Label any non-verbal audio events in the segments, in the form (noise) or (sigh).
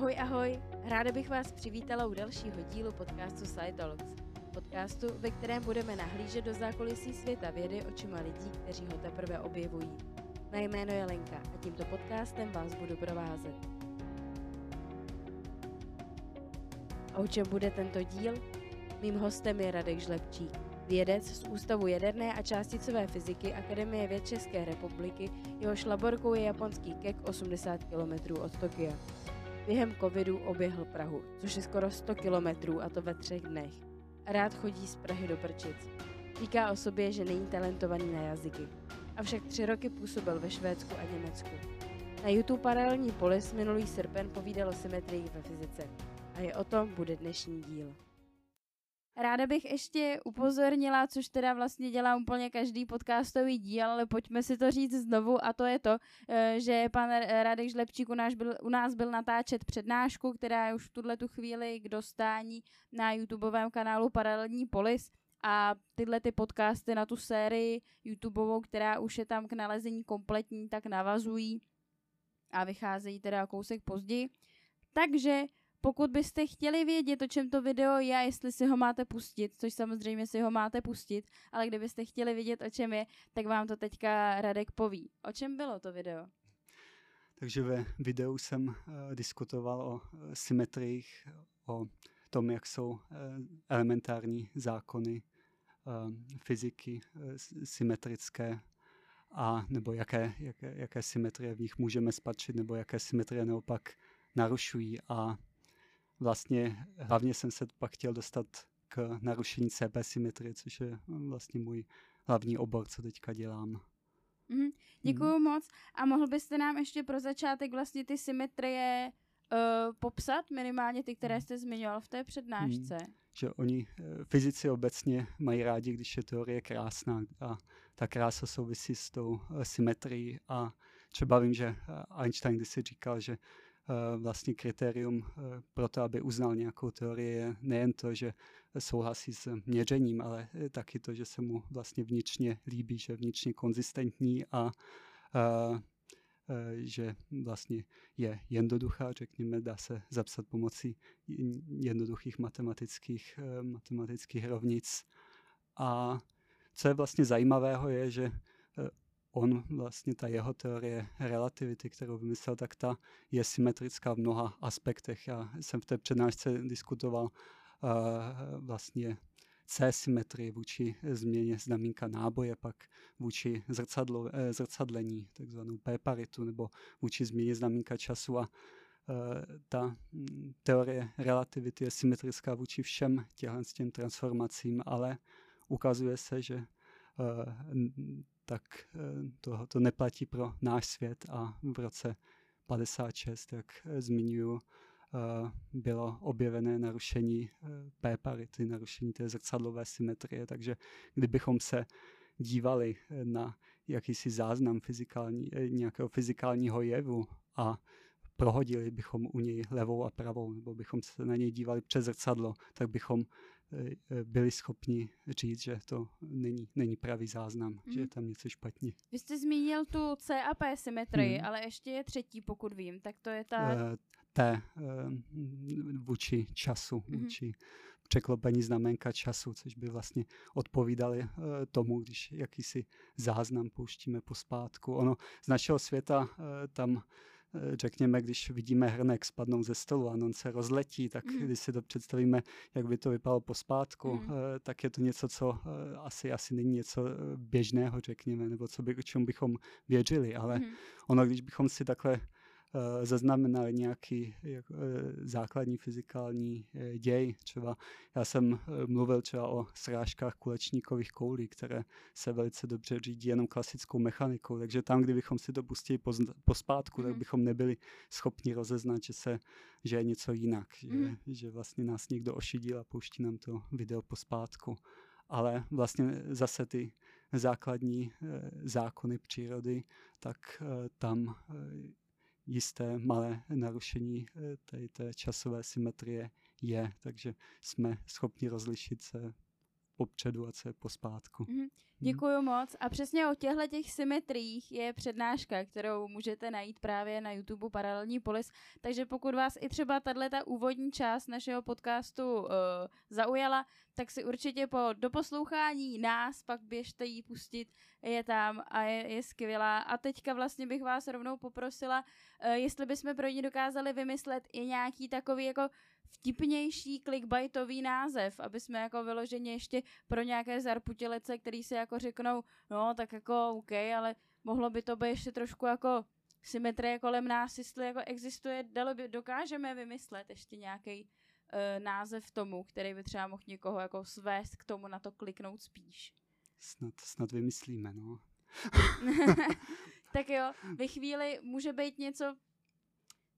Ahoj, ahoj! Ráda bych vás přivítala u dalšího dílu podcastu Scientologs. Podcastu, ve kterém budeme nahlížet do zákulisí světa vědy očima lidí, kteří ho teprve objevují. Mé jméno je Lenka a tímto podcastem vás budu provázet. A o čem bude tento díl? Mým hostem je Radek Žlepčík, vědec z Ústavu jaderné a částicové fyziky Akademie věd České republiky, jehož laborkou je japonský kek 80 km od Tokia. Během covidu oběhl Prahu, což je skoro 100 kilometrů a to ve třech dnech. Rád chodí z Prahy do Prčic. Říká o sobě, že není talentovaný na jazyky. Avšak tři roky působil ve Švédsku a Německu. Na YouTube Paralelní polis minulý srpen povídal o symetrii ve fyzice. A je o tom bude dnešní díl. Ráda bych ještě upozornila, což teda vlastně dělá úplně každý podcastový díl, ale pojďme si to říct znovu a to je to, eh, že pan Radek Žlepčík u nás byl, u nás byl natáčet přednášku, která je už v tuhle tu chvíli k dostání na YouTubeovém kanálu Paralelní polis a tyhle ty podcasty na tu sérii YouTubeovou, která už je tam k nalezení kompletní, tak navazují a vycházejí teda kousek později. Takže pokud byste chtěli vědět, o čem to video je jestli si ho máte pustit, což samozřejmě si ho máte pustit, ale kdybyste chtěli vědět, o čem je, tak vám to teďka Radek poví. O čem bylo to video? Takže ve videu jsem uh, diskutoval o uh, symetriích, o tom, jak jsou uh, elementární zákony fyziky symetrické a nebo jaké, jaké, jaké symetrie v nich můžeme spatřit, nebo jaké symetrie naopak narušují a vlastně hlavně jsem se pak chtěl dostat k narušení CP symetrie, což je vlastně můj hlavní obor, co teďka dělám. Mm, děkuju mm. moc. A mohl byste nám ještě pro začátek vlastně ty symetrie uh, popsat, minimálně ty, které jste zmiňoval v té přednášce? Mm, že oni, eh, fyzici obecně mají rádi, když je teorie krásná a ta krása souvisí s tou eh, symetrií a třeba vím, že Einstein když si říkal, že vlastně kritérium eh, pro to, aby uznal nějakou teorii, je nejen to, že souhlasí s měřením, ale taky to, že se mu vlastně vnitřně líbí, že je vnitřně konzistentní a, a že vlastně je jednoduchá, řekněme, dá se zapsat pomocí jednoduchých matematických, eh, matematických rovnic. A co je vlastně zajímavého, je, že on vlastně, ta jeho teorie relativity, kterou vymyslel, tak ta je symetrická v mnoha aspektech. Já jsem v té přednášce diskutoval uh, vlastně C-symetrii vůči změně znamínka náboje, pak vůči zrcadlo, eh, zrcadlení, takzvanou P-paritu, nebo vůči změně znamínka času a eh, ta mm, teorie relativity je symetrická vůči všem těm transformacím, ale ukazuje se, že tak eh, to, to neplatí pro náš svět a v roce 56, jak eh, zmiňuji, eh, bylo objevené narušení P-parity, narušení té zrcadlové symetrie, takže kdybychom se dívali na jakýsi záznam fyzikální, nějakého fyzikálního jevu a prohodili bychom u něj levou a pravou, nebo bychom se na něj dívali přes zrcadlo, tak bychom byli schopni říct, že to není, není pravý záznam, mm. že je tam něco špatně. Vy jste zmínil tu C a P symetrii, mm. ale ještě je třetí, pokud vím, tak to je ta... Uh, T uh, vůči času, mm. vůči překlopení znamenka času, což by vlastně odpovídali tomu, když jakýsi záznam pouštíme pospátku. Ono z našeho světa tam řekněme, když vidíme hrnek spadnout ze stolu a on se rozletí, tak mm. když si to představíme, jak by to vypadalo pospátku, mm. tak je to něco, co eh, asi, asi není něco běžného, řekněme, nebo co by, čemu bychom věřili, ale mm. ono, když bychom si takhle Eh, zaznamenali nějaký jako, eh, základní fyzikální eh, děj. Třeba já jsem mluvil třeba o srážkách kulečníkových koulí, které se velice dobře řídí jenom klasickou mechanikou, takže tam, kdybychom si to pustili pospátku, mm. tak mhm. bychom nebyli schopni rozeznat, že, se, že je něco jinak, že, mm. že vlastně nás někdo ošidil a pouští nám to video pospátku ale vlastně zase ty základní zákony přírody, tak tam jisté malé narušení eh, té, té časové symetrie je, takže jsme schopni rozlišit se popředu a co je pospátku. Mm-hmm. Děkuji moc. A přesně o těchto těch symetriích je přednáška, kterou můžete najít právě na YouTube Paralelní polis. Takže pokud vás i třeba tahle ta úvodní část našeho podcastu uh, zaujala, tak si určitě po doposlouchání nás pak běžte jí pustit, je tam a je, je skvělá. A teďka vlastně bych vás rovnou poprosila, uh, jestli bychom pro ní dokázali vymyslet i nějaký takový jako vtipnější clickbaitový název, aby jsme jako vyloženě ještě pro nějaké zarputilece, který se jako řeknou, no tak jako OK, ale mohlo by to být ještě trošku jako symetrie kolem nás, jestli jako existuje, dalo by, dokážeme vymyslet ještě nějaký uh, eh, název tomu, který by třeba mohl někoho jako svést k tomu na to kliknout spíš. Snad, snad vymyslíme, no. (laughs) tak jo, ve chvíli může být něco,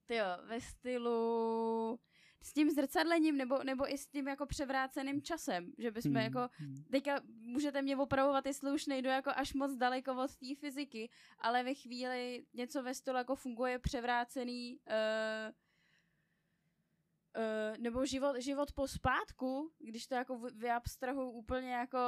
tyjo, ve stylu s tím zrcadlením nebo, nebo i s tím jako převráceným časem, že bychom hmm. jako, hmm. teďka můžete mě opravovat, jestli už nejdu jako až moc daleko od té fyziky, ale ve chvíli něco ve stylu jako funguje převrácený uh, Uh, nebo život, život po spátku, když to jako vyabstrahu úplně jako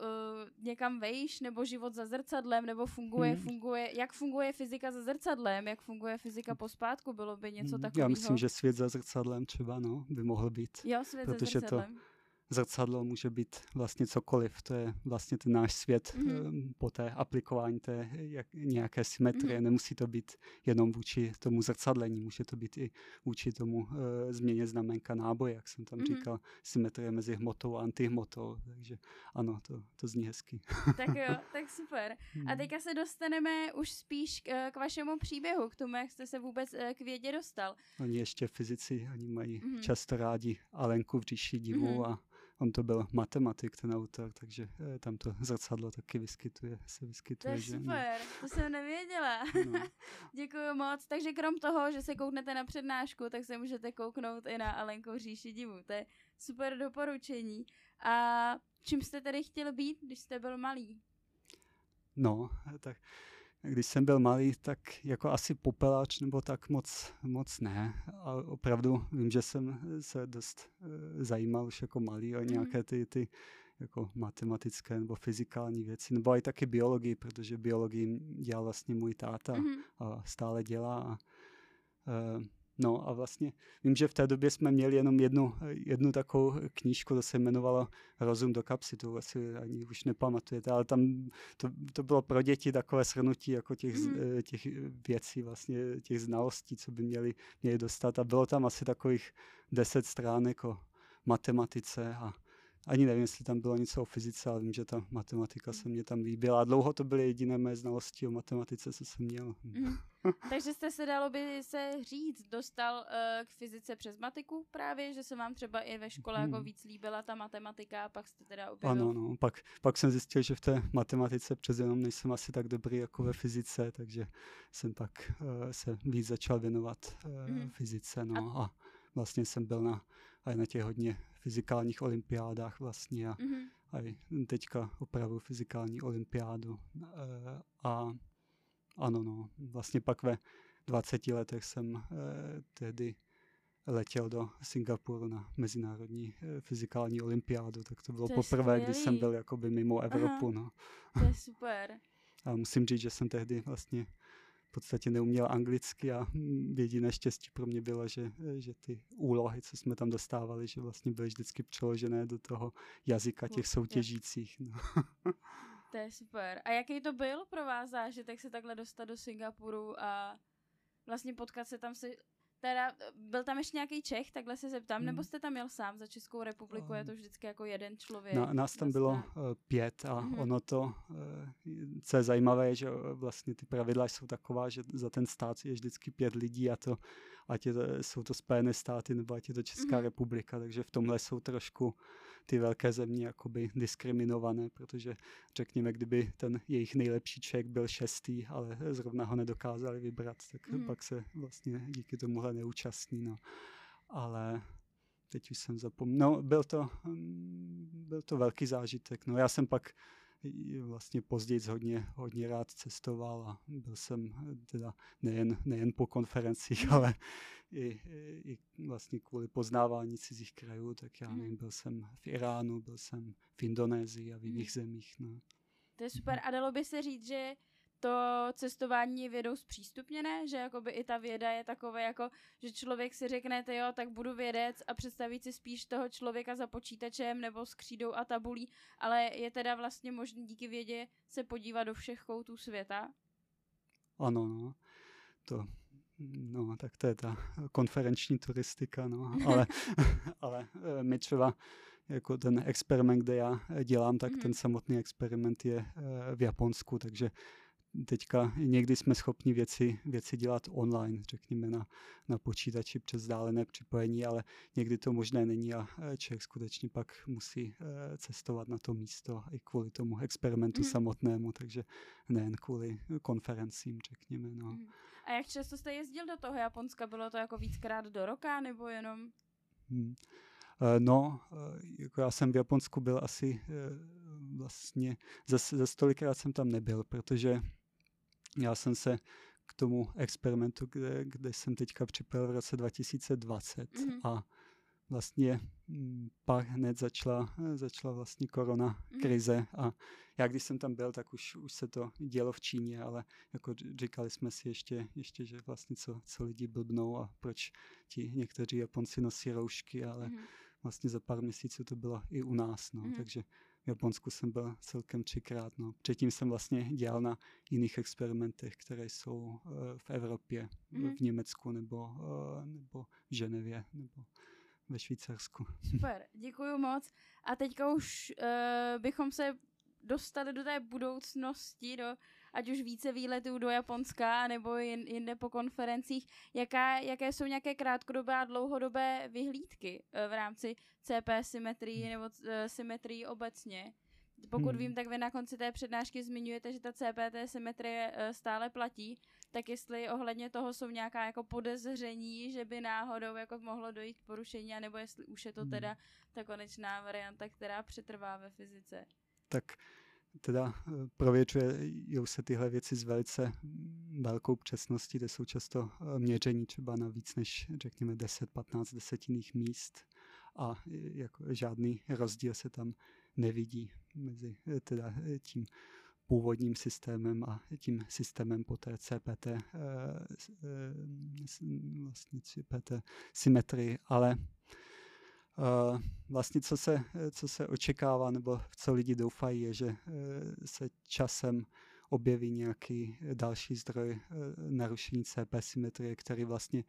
uh, někam vejš, nebo život za zrcadlem, nebo funguje, hmm. funguje, jak funguje fyzika za zrcadlem, jak funguje fyzika po spátku, bylo by něco takového. Já myslím, že svět za zrcadlem třeba, no, by mohl být. Jo, svět protože za zrcadlem. To, zrcadlo může být vlastně cokoliv. To je vlastně ten náš svět mm-hmm. po té aplikování té jak, nějaké symetrie. Mm-hmm. Nemusí to být jenom vůči tomu zrcadlení, může to být i vůči tomu uh, změně znamenka náboje, jak jsem tam mm-hmm. říkal, symetrie mezi hmotou a antihmotou. Takže ano, to, to zní hezky. tak jo, (laughs) tak super. A mhm. teďka se dostaneme už spíš k, k vašemu příběhu, k tomu, jak jste se vůbec eh, k vědě dostal. Oni ještě fyzici, oni mají mm-hmm. často rádi Alenku v říši divu mm-hmm. a on to byl matematik, ten autor, takže eh, tam to (laughs) zrcadlo taky vyskytuje, se vyskytuje. To je že, super, no. to jsem nevěděla. No. (laughs) Děkuji moc. Takže krom toho, že se kouknete na přednášku, tak se můžete kouknout i na Alenku říši divu. To je super doporučení. A čím jste tedy chtěl být, když jste byl malý? No, tak když jsem byl malý, tak jako asi popeláč nebo tak moc, moc ne. A opravdu vím, že jsem se dost e, zajímal už jako malý o mhm. nějaké ty, ty jako matematické nebo fyzikální věci, nebo i taky biologii, protože biologii dělal vlastně můj táta mm-hmm. a stále dělá. A, e, No a vlastně vím, že v té době jsme měli jenom jednu, jednu takovou knížku, to se jmenovalo Rozum do kapsy, to asi ani už nepamatujete, ale tam to, to bylo pro děti takové shrnutí jako těch, mm. těch věcí, vlastně těch znalostí, co by měli, měli dostat a bylo tam asi takových deset stránek o matematice a ani nevím, jestli tam bylo něco o fyzice, ale vím, že ta matematika se mě tam líbila. A dlouho to byly jediné mé znalosti o matematice, co jsem měl. Mm. (laughs) Takže jste se, dalo by se říct, dostal uh, k fyzice přes matiku právě, že se vám třeba i ve škole mm. jako víc líbila ta matematika a pak jste teda objevil... Ano, no, pak, pak jsem zjistil, že v té matematice přes jenom nejsem asi tak dobrý jako ve fyzice, takže jsem pak uh, se víc začal věnovat uh, mm. fyzice, no a, a vlastně jsem byl na, aj na těch hodně fyzikálních olympiádách vlastně a, mm-hmm. a teďka opravdu fyzikální olympiádu. E, a ano, no, vlastně pak ve 20 letech jsem e, tehdy letěl do Singapuru na mezinárodní e, fyzikální olympiádu, tak to bylo to poprvé, kdy jsem byl jakoby mimo Evropu. Aha, no. To je super. (laughs) A musím říct, že jsem tehdy vlastně podstatě neuměl anglicky a jediné štěstí pro mě bylo, že, že ty úlohy, co jsme tam dostávali, že vlastně byly vždycky přeložené do toho jazyka těch soutěžících. No. (laughs) To je super. A jaký to byl pro vás zážitek se takhle dostat do Singapuru a vlastně potkat se tam se Teda byl tam ještě nějaký Čech, takhle se zeptám, hmm. nebo jste tam jel sám za Českou republiku, je to vždycky jako jeden člověk? Na, nás tam bylo uh, pět a hmm. ono to, uh, co je zajímavé, že vlastně ty pravidla jsou taková, že za ten stát je vždycky pět lidí a to ať je to, jsou to Spojené státy nebo ať je to Česká mm-hmm. republika, takže v tomhle jsou trošku ty velké země jakoby diskriminované, protože řekněme, kdyby ten jejich nejlepší člověk byl šestý, ale zrovna ho nedokázali vybrat, tak mm-hmm. pak se vlastně díky tomuhle neúčastní. No. Ale teď už jsem zapomněl. No, byl to, mm, byl to velký zážitek. No, já jsem pak vlastně později hodně, hodně rád cestoval a byl jsem teda nejen, nejen po konferencích, (laughs) ale i, i vlastně kvůli poznávání cizích krajů, tak já nevím, byl jsem v Iránu, byl jsem v Indonésii a v jiných zemích. No. To je super. A dalo by se říct, že to cestování je vědou zpřístupněné, že jakoby i ta věda je takové jako, že člověk si řekne, jo, tak budu vědec a představit si spíš toho člověka za počítačem nebo s křídou a tabulí, ale je teda vlastně možné díky vědě se podívat do všech koutů světa? Ano, no. To, no, tak to je ta konferenční turistika, no, ale, (laughs) ale eh, my třeba jako ten experiment, kde já dělám, tak mm-hmm. ten samotný experiment je eh, v Japonsku, takže teďka někdy jsme schopni věci, věci dělat online, řekněme na, na počítači přes vzdálené připojení, ale někdy to možné není a eh, člověk skutečně pak musí eh, cestovat na to místo i kvůli tomu experimentu mm. samotnému, takže nejen kvůli konferencím, řekněme. No. Mm. A jak často jste jezdil do toho Japonska? Bylo to jako víckrát do roka nebo jenom? Hmm. No, jako já jsem v Japonsku byl asi vlastně, zase, zase tolikrát jsem tam nebyl, protože já jsem se k tomu experimentu, kde, kde jsem teďka připojil v roce 2020 mm-hmm. a vlastně mm, pak hned začala, začala vlastně korona mm-hmm. krize a já když jsem tam byl, tak už, už se to dělo v Číně, ale jako říkali jsme si ještě, ještě že vlastně co, co lidi blbnou a proč ti někteří Japonci nosí roušky, ale mm-hmm. vlastně za pár měsíců to bylo i u nás, no, mm-hmm. takže v Japonsku jsem byl celkem třikrát. No. Předtím jsem vlastně dělal na jiných experimentech, které jsou uh, v Evropě, mm. v Německu nebo, uh, nebo v Ženevě nebo ve Švýcarsku. Super, děkuji moc. A teďka už uh, bychom se dostali do té budoucnosti, do ať už více výletů do Japonska nebo jinde po konferencích. Jaká, jaké jsou nějaké krátkodobé a dlouhodobé vyhlídky v rámci CP symetrii hmm. nebo uh, symetrii obecně. Pokud hmm. vím, tak vy na konci té přednášky zmiňujete, že ta CPT symetrie uh, stále platí, tak jestli ohledně toho jsou nějaká jako podezření, že by náhodou jako mohlo dojít k porušení, nebo jestli už je to hmm. teda ta konečná varianta, která přetrvá ve fyzice. Tak teda eh, prověřuje se tyhle věci s velice velkou přesností, kde jsou často měření třeba na víc než řekněme 10-15 desetinných míst a jako žádný rozdíl se tam nevidí mezi eh, teda eh, tím původním systémem a tím systémem po té CPT, eh, vlastně CPT symetrii, ale vlastně co se, co se očekává nebo co lidi doufají je, že se časem objeví nějaký další zdroj narušení CP symetrie, který vlastně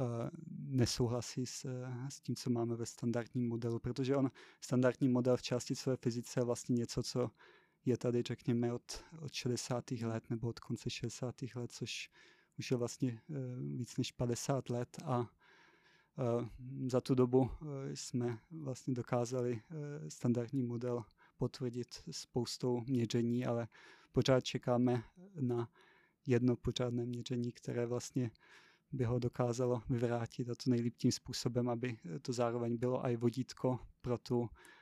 Eh, nesouhlasí s, s tím, co máme ve standardním modelu, protože on, standardní model v částicové fyzice je vlastně něco, co je tady, řekněme, od, od 60. let nebo od konce 60. let, což už je vlastně víc než 50 let a za tu dobu uh, jsme vlastně dokázali uh, standardní model potvrdit spoustou měření, ale pořád čekáme na jedno pořádné měření, které vlastně by ho dokázalo vyvrátit a to nejlíp tím způsobem, aby to zároveň bylo i vodítko pro tu eh,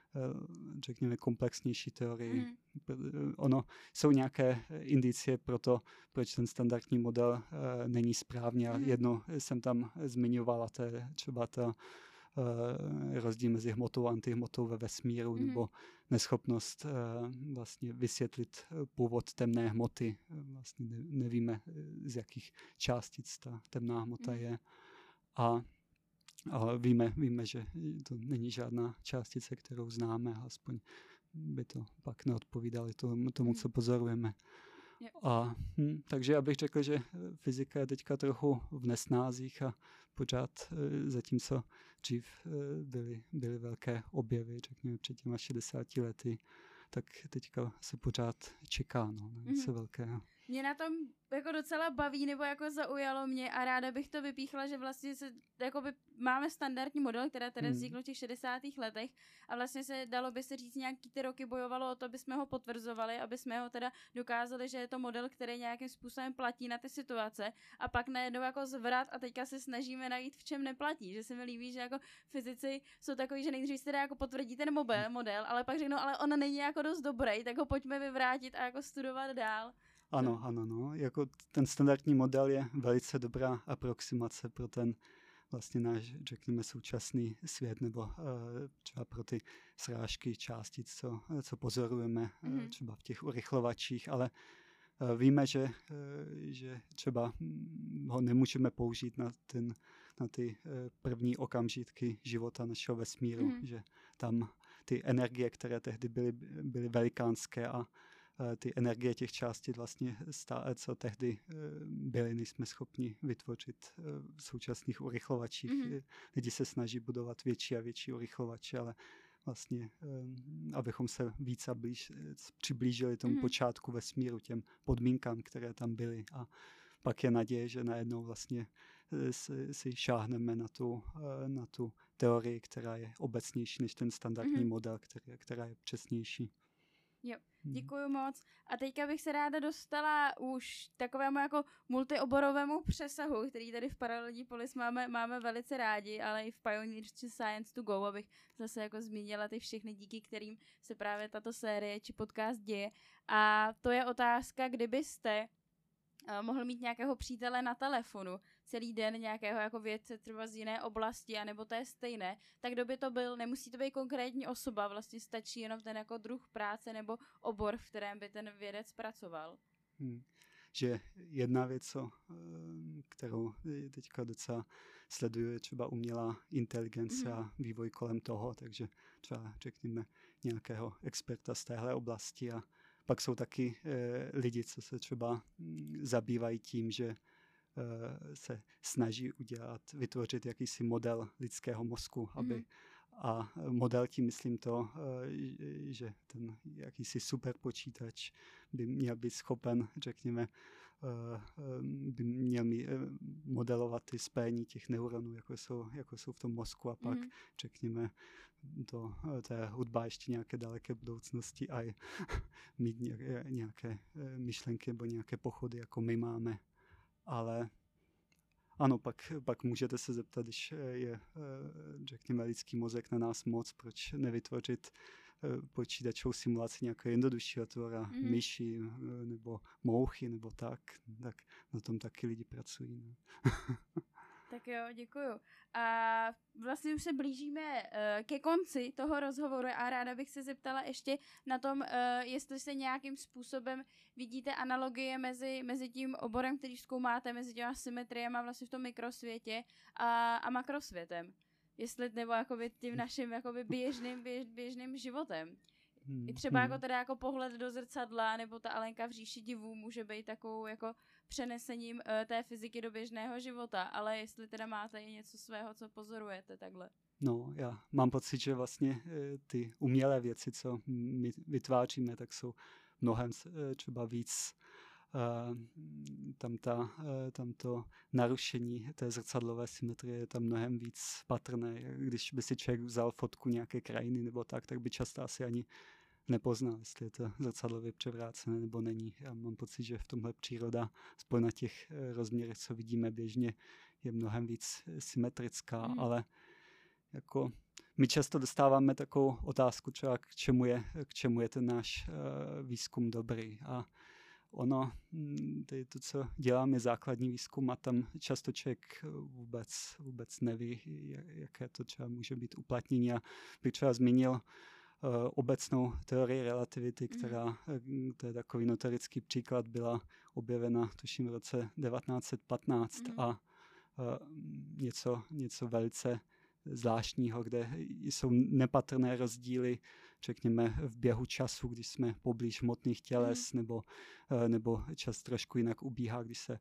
řekněme, komplexnější teorii. Mm. Ono jsou nějaké indicie pro to, proč ten standardní model uh, není správně. Mm. Jedno jsem tam zmiňovala, to je třeba ta Eh, rozdíl mezi hmotou a antihmotou ve vesmíru mm-hmm. nebo neschopnost eh, vlastně vysvětlit eh, původ temné hmoty. Vlastně nevíme, z jakých částic ta temná hmota mm-hmm. je. A ale víme, víme, že to není žádná částice, kterou známe, aspoň by to pak neodpovídali tomu, tomu co pozorujeme. A, hm, takže já bych řekl, že fyzika je teďka trochu v nesnázích a pořád, eh, zatímco dřív eh, byly, byly velké objevy, řekněme před těma 60 lety, tak teďka se pořád čeká no, na něco mm-hmm. velkého. Mě na tom jako docela baví, nebo jako zaujalo mě a ráda bych to vypíchla, že vlastně se, jakoby máme standardní model, která tady Hmm. vznikl v těch 60. letech a vlastně se dalo by se říct nějaký ty roky bojovalo o to, aby jsme ho potvrzovali, aby jsme ho teda dokázali, že je to model, který nějakým způsobem platí na ty situace a pak najednou jako zvrat a teďka se snažíme najít, v čem neplatí, že se mi líbí, že jako fyzici jsou takový, že nejdřív si teda jako potvrdí ten mobil, model, ale pak řeknou, ale on není jako dost dobrý, tak ho pojďme vyvrátit a jako studovat dál. Ano, ano, no. Jako ten standardní model je velice dobrá aproximace pro ten vlastně náš, řekněme, současný svět, nebo uh, třeba pro ty srážky částic, co, co pozorujeme Mhm. uh, třeba v těch urychlovačích, ale uh, víme, že, uh, že třeba hm, ho nemůžeme použít na, ten, na ty uh, první okamžitky života našeho vesmíru, Mhm. že tam ty energie, které tehdy byly, byly velikánské a ty energie těch částic vlastně stále, co tehdy eh, byly, nejsme schopni vytvořit eh, v současných urychlovačích. Mhm. Eh, Lidi se snaží budovat větší a větší urychlovače, ale vlastně, eh, abychom se víc a blíž, eh, přiblížili tomu Mhm. počátku vesmíru, těm podmínkám, které tam byly a pak je naděje, že najednou vlastně eh, si, si šáhneme na tu, eh, na tu teorii, která je obecnější než ten standardní Mhm. model, který, která je přesnější. Jo, Hmm. Děkuji moc. A teďka bych se ráda dostala už takovému jako multioborovému přesahu, který tady v Paralelní polis máme, máme velice rádi, ale i v Pioneers či Science to Go, abych zase jako zmínila ty všechny díky, kterým se právě tato série či podcast děje. A to je otázka, kdybyste uh, mohl mít nějakého přítele na telefonu celý den nějakého jako vědce třeba z jiné oblasti, anebo to je stejné, tak kdo by to byl, nemusí to být konkrétní osoba, vlastně stačí jenom ten jako druh práce nebo obor, v kterém by ten vědec pracoval. Hmm. Že jedna věc, co, eh, kterou teďka docela sleduju, je třeba umělá inteligence Mhm. a vývoj kolem toho, takže třeba řekněme nějakého experta z téhle oblasti a pak jsou taky eh, lidi, co se třeba mm, zabývají tím, že se snaží udělat, vytvořit jakýsi model lidského mozku, aby Mhm. a model tím myslím to, eh, že ten jakýsi superpočítač by měl být schopen, řekněme, eh, eh, by měl mít, eh, modelovat ty spéní těch neuronů, jako jsou, jako jsou v tom mozku a pak, Mhm. řekněme, to, eh, to je hudba ještě nějaké daleké budoucnosti a (laughs) mít nějaké, nějaké eh, myšlenky nebo nějaké pochody, jako my máme. Ale ano, pak, pak můžete se zeptat, když eh, je, eh, řekněme, lidský mozek na nás moc, proč nevytvořit eh, počítačovou simulaci nějakého jednoduššího tvora, mm-hmm. myši nebo mouchy nebo tak, tak na tom taky lidi pracují. (laughs) Tak jo, děkuju. A vlastně už se blížíme uh, ke konci toho rozhovoru a ráda bych se zeptala ještě na tom, uh, jestli se nějakým způsobem vidíte analogie mezi, mezi tím oborem, který zkoumáte, mezi těma symetriema vlastně v tom mikrosvětě a, a makrosvětem. Jestli nebo jakoby tím naším jakoby běžným, běž, běžným životem. Hmm, I třeba hmm. jako teda jako pohled do zrcadla, nebo ta Alenka v říši divů může být takovou jako přenesením uh, té fyziky do běžného života, ale jestli teda máte i něco svého, co pozorujete takhle. No, já mám pocit, že vlastně eh, ty umělé věci, co my vytváříme, tak jsou mnohem eh, třeba víc tam, ta, tam to narušení té zrcadlové symetrie je tam mnohem víc patrné. Když by si člověk vzal fotku nějaké krajiny nebo tak, tak by často asi ani nepoznal, jestli je to zrcadlově převrácené nebo není. Já mám pocit, že v tomhle příroda, aspoň na těch eh, rozměrech, co vidíme běžně, je mnohem víc eh, symetrická, Mhm. ale jako my často dostáváme takovou otázku třeba, k čemu je, k čemu je ten náš uh, výzkum dobrý. A ono, mm, tady to, co dělám, je základní výzkum a tam často člověk vůbec, vůbec neví, jak- jaké to třeba může být uplatnění. A bych třeba zmínil uh, obecnou teorii relativity, Mhm. která, eh, to je takový notorický příklad, byla objevena tuším v roce 1915 Mhm. a uh, něco, něco velice zvláštního, kde jsou nepatrné rozdíly řekněme, v běhu času, když jsme poblíž hmotných těles, mm. nebo, nebo čas trošku jinak ubíhá, když se,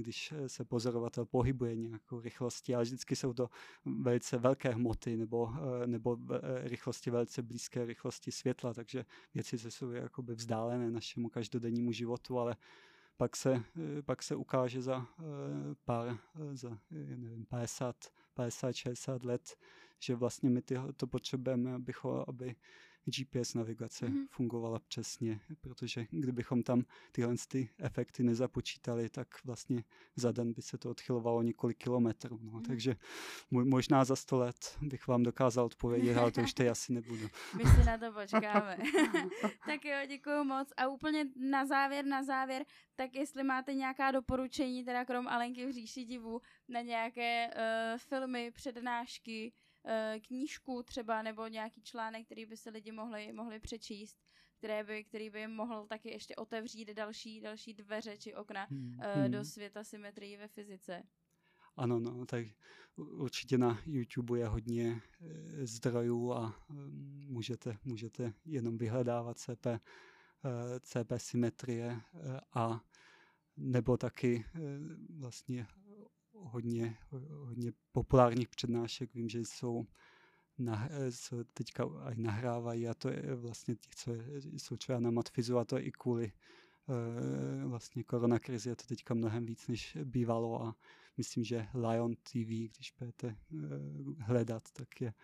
když se pozorovatel pohybuje nějakou rychlostí, ale vždycky jsou to velice velké hmoty nebo, nebo rychlosti velice blízké rychlosti světla, takže věci se jsou jakoby vzdálené našemu každodennímu životu, ale pak se, pak se ukáže za pár, za nevím, 50, 50, 60 let, že vlastně my to potřebujeme, abycho, aby GPS navigace mm-hmm. fungovala přesně, protože kdybychom tam tyhle ty efekty nezapočítali, tak vlastně za den by se to odchylovalo několik kilometrů. No. Mm. Takže možná za sto let bych vám dokázal odpovědět, ale to už (laughs) teď asi nebudu. My si na to počkáme. (laughs) (laughs) tak jo, děkuji moc. A úplně na závěr, na závěr, tak jestli máte nějaká doporučení, teda krom Alenky v říši divu, na nějaké uh, filmy, přednášky, knížku třeba nebo nějaký článek, který by se lidi mohli, mohli přečíst, které by, který by jim mohl taky ještě otevřít další, další dveře či okna hmm. uh, do světa symetrii ve fyzice. Ano, no, tak určitě na YouTube je hodně e, zdrojů a můžete, můžete jenom vyhledávat CP, CP symetrie a nebo taky vlastně hodně, hodně populárních přednášek. Vím, že jsou, na, jsou teďka aj nahrávají a to je vlastně těch, co jsou třeba na matfizu a to je i kvůli uh, vlastně koronakrizi je to teďka mnohem víc, než bývalo a myslím, že Lion TV, když budete uh, hledat, tak je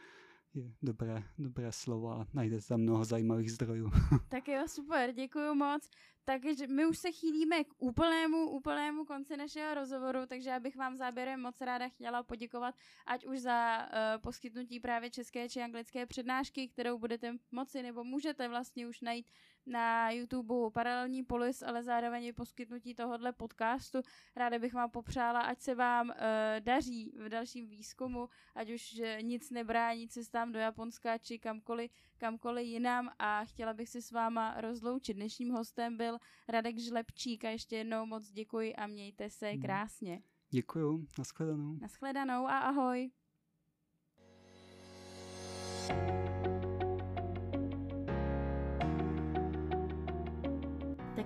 je dobré, dobré slovo a najdete tam mnoho zajímavých zdrojů. (laughs) Tak jo, super, děkuji moc. Takže my už se chýlíme k úplnému, úplnému konci našeho rozhovoru, takže já bych vám záběrem moc ráda chtěla poděkovat, ať už za uh, poskytnutí právě české či anglické přednášky, kterou budete moci nebo můžete vlastně už najít na YouTube Paralelní polis, ale zároveň i poskytnutí tohohle podcastu. Ráda bych vám popřála, ať se vám uh, daří v dalším výzkumu, ať už nic nebrání cestám do Japonska či kamkoliv, kamkoliv jinam a chtěla bych se s váma rozloučit. Dnešním hostem byl Radek Žlepčík a ještě jednou moc děkuji a mějte se hmm. krásně. Děkuju, nashledanou. Nashledanou a ahoj.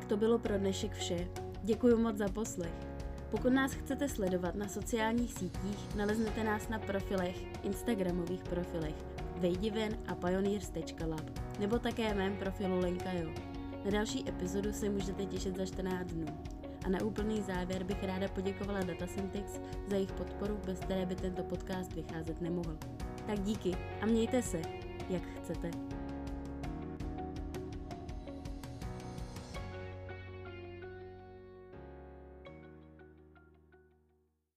To bylo pro dnešek vše. Děkuji moc za poslech. Pokud nás chcete sledovat na sociálních sítích, naleznete nás na profilech, Instagramových profilech vejdiven a pioneers.lab nebo také mém profilu Lenka Jo. Na další epizodu se můžete těšit za 14 dnů. A na úplný závěr bych ráda poděkovala Datasyntex za jejich podporu, bez které by tento podcast vycházet nemohl. Tak díky a mějte se, jak chcete.